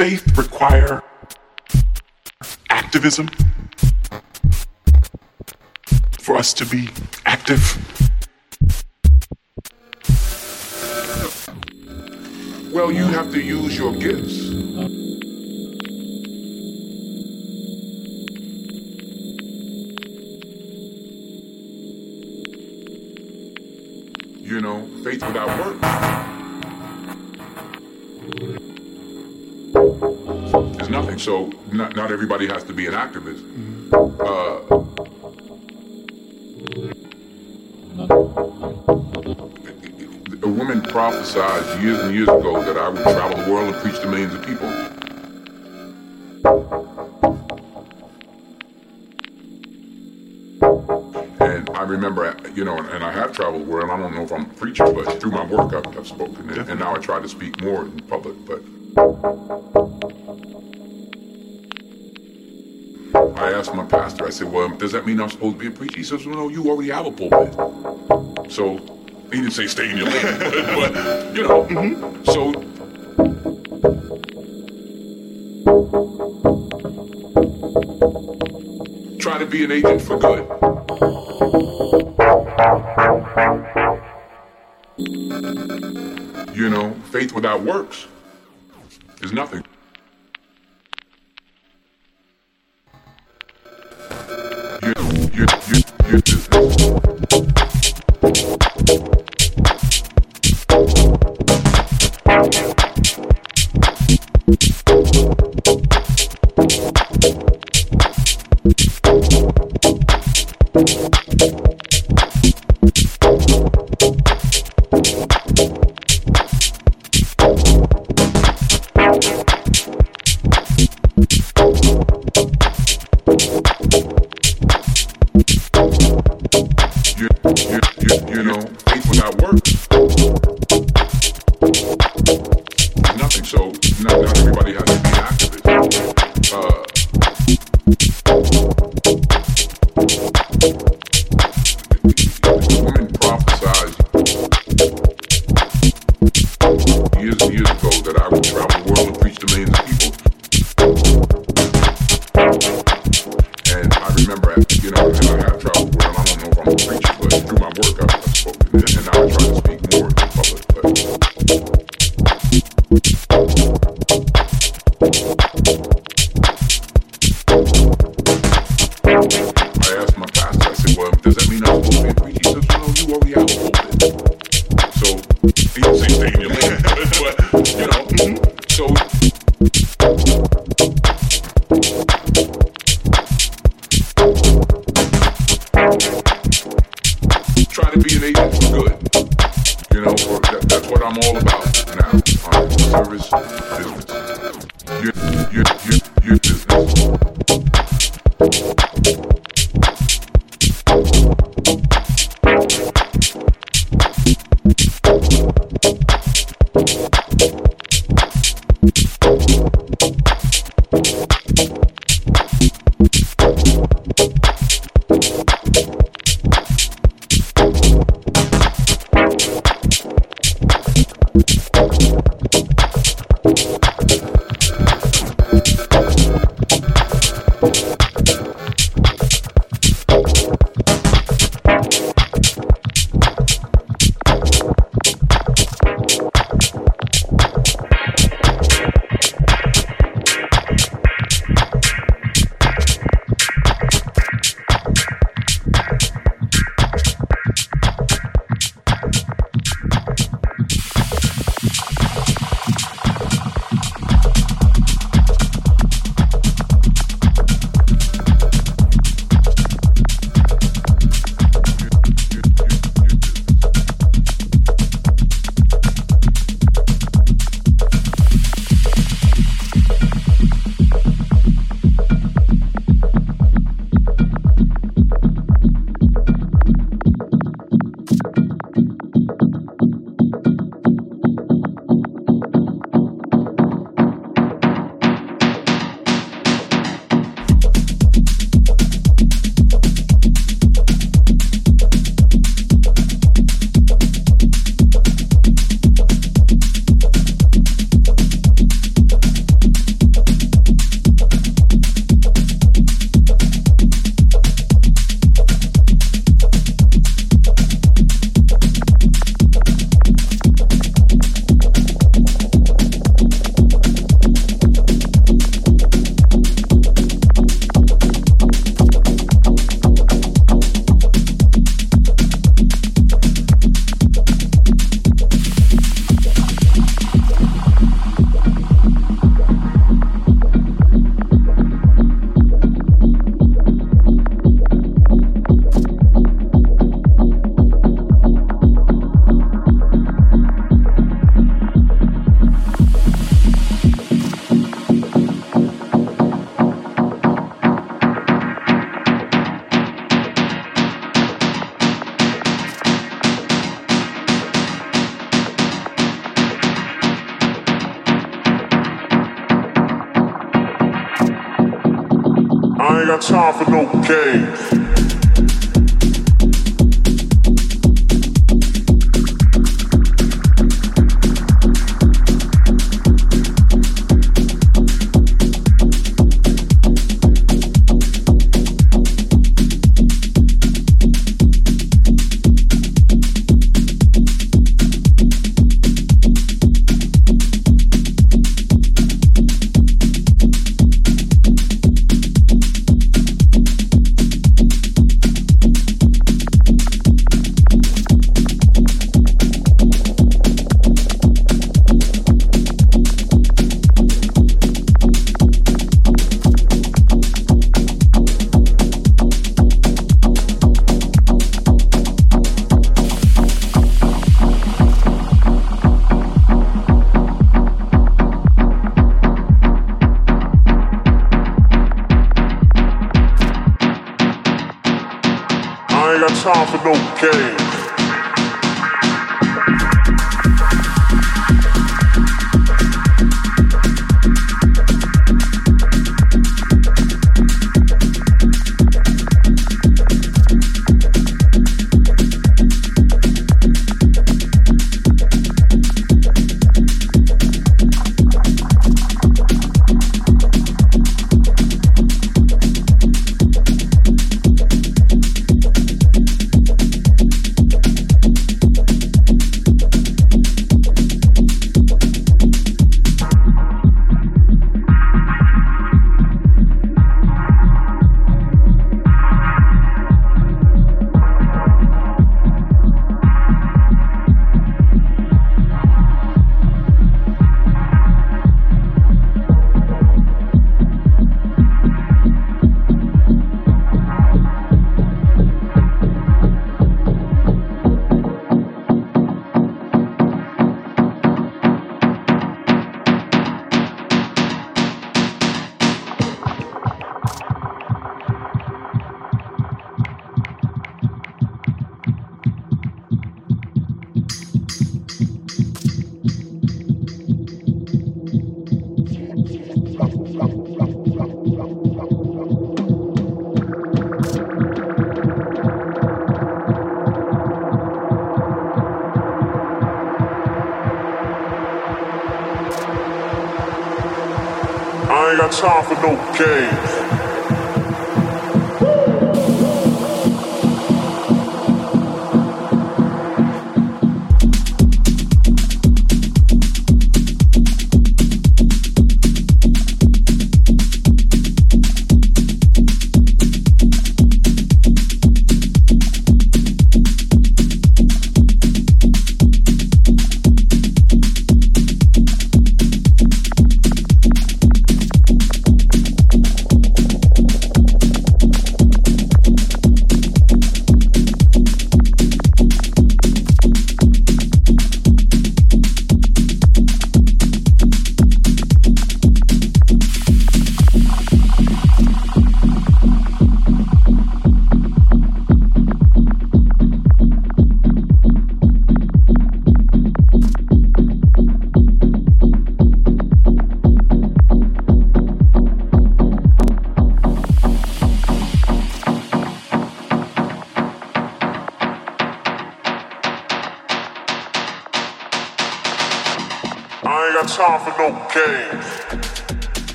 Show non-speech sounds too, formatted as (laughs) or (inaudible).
faith require activism for us to be active? Well, you have to use your gifts. Nothing. So, not, not everybody has to be an activist. Uh, a woman prophesied years and years ago that I would travel the world and preach to millions of people. And I remember, you know, and I have traveled the world, I don't know if I'm a preacher, but through my work I've, I've spoken, and, and now I try to speak more in public, but pastor, I said, well, does that mean I'm supposed to be a preacher? He says, well, no, you already have a pulpit. So, he didn't say stay in your lane, (laughs) but, but you know, mm-hmm. so try to be an agent for good. You know, faith without works is nothing. Try to be an agent for good. You know, that, that's what I'm all about ain't got time for no games.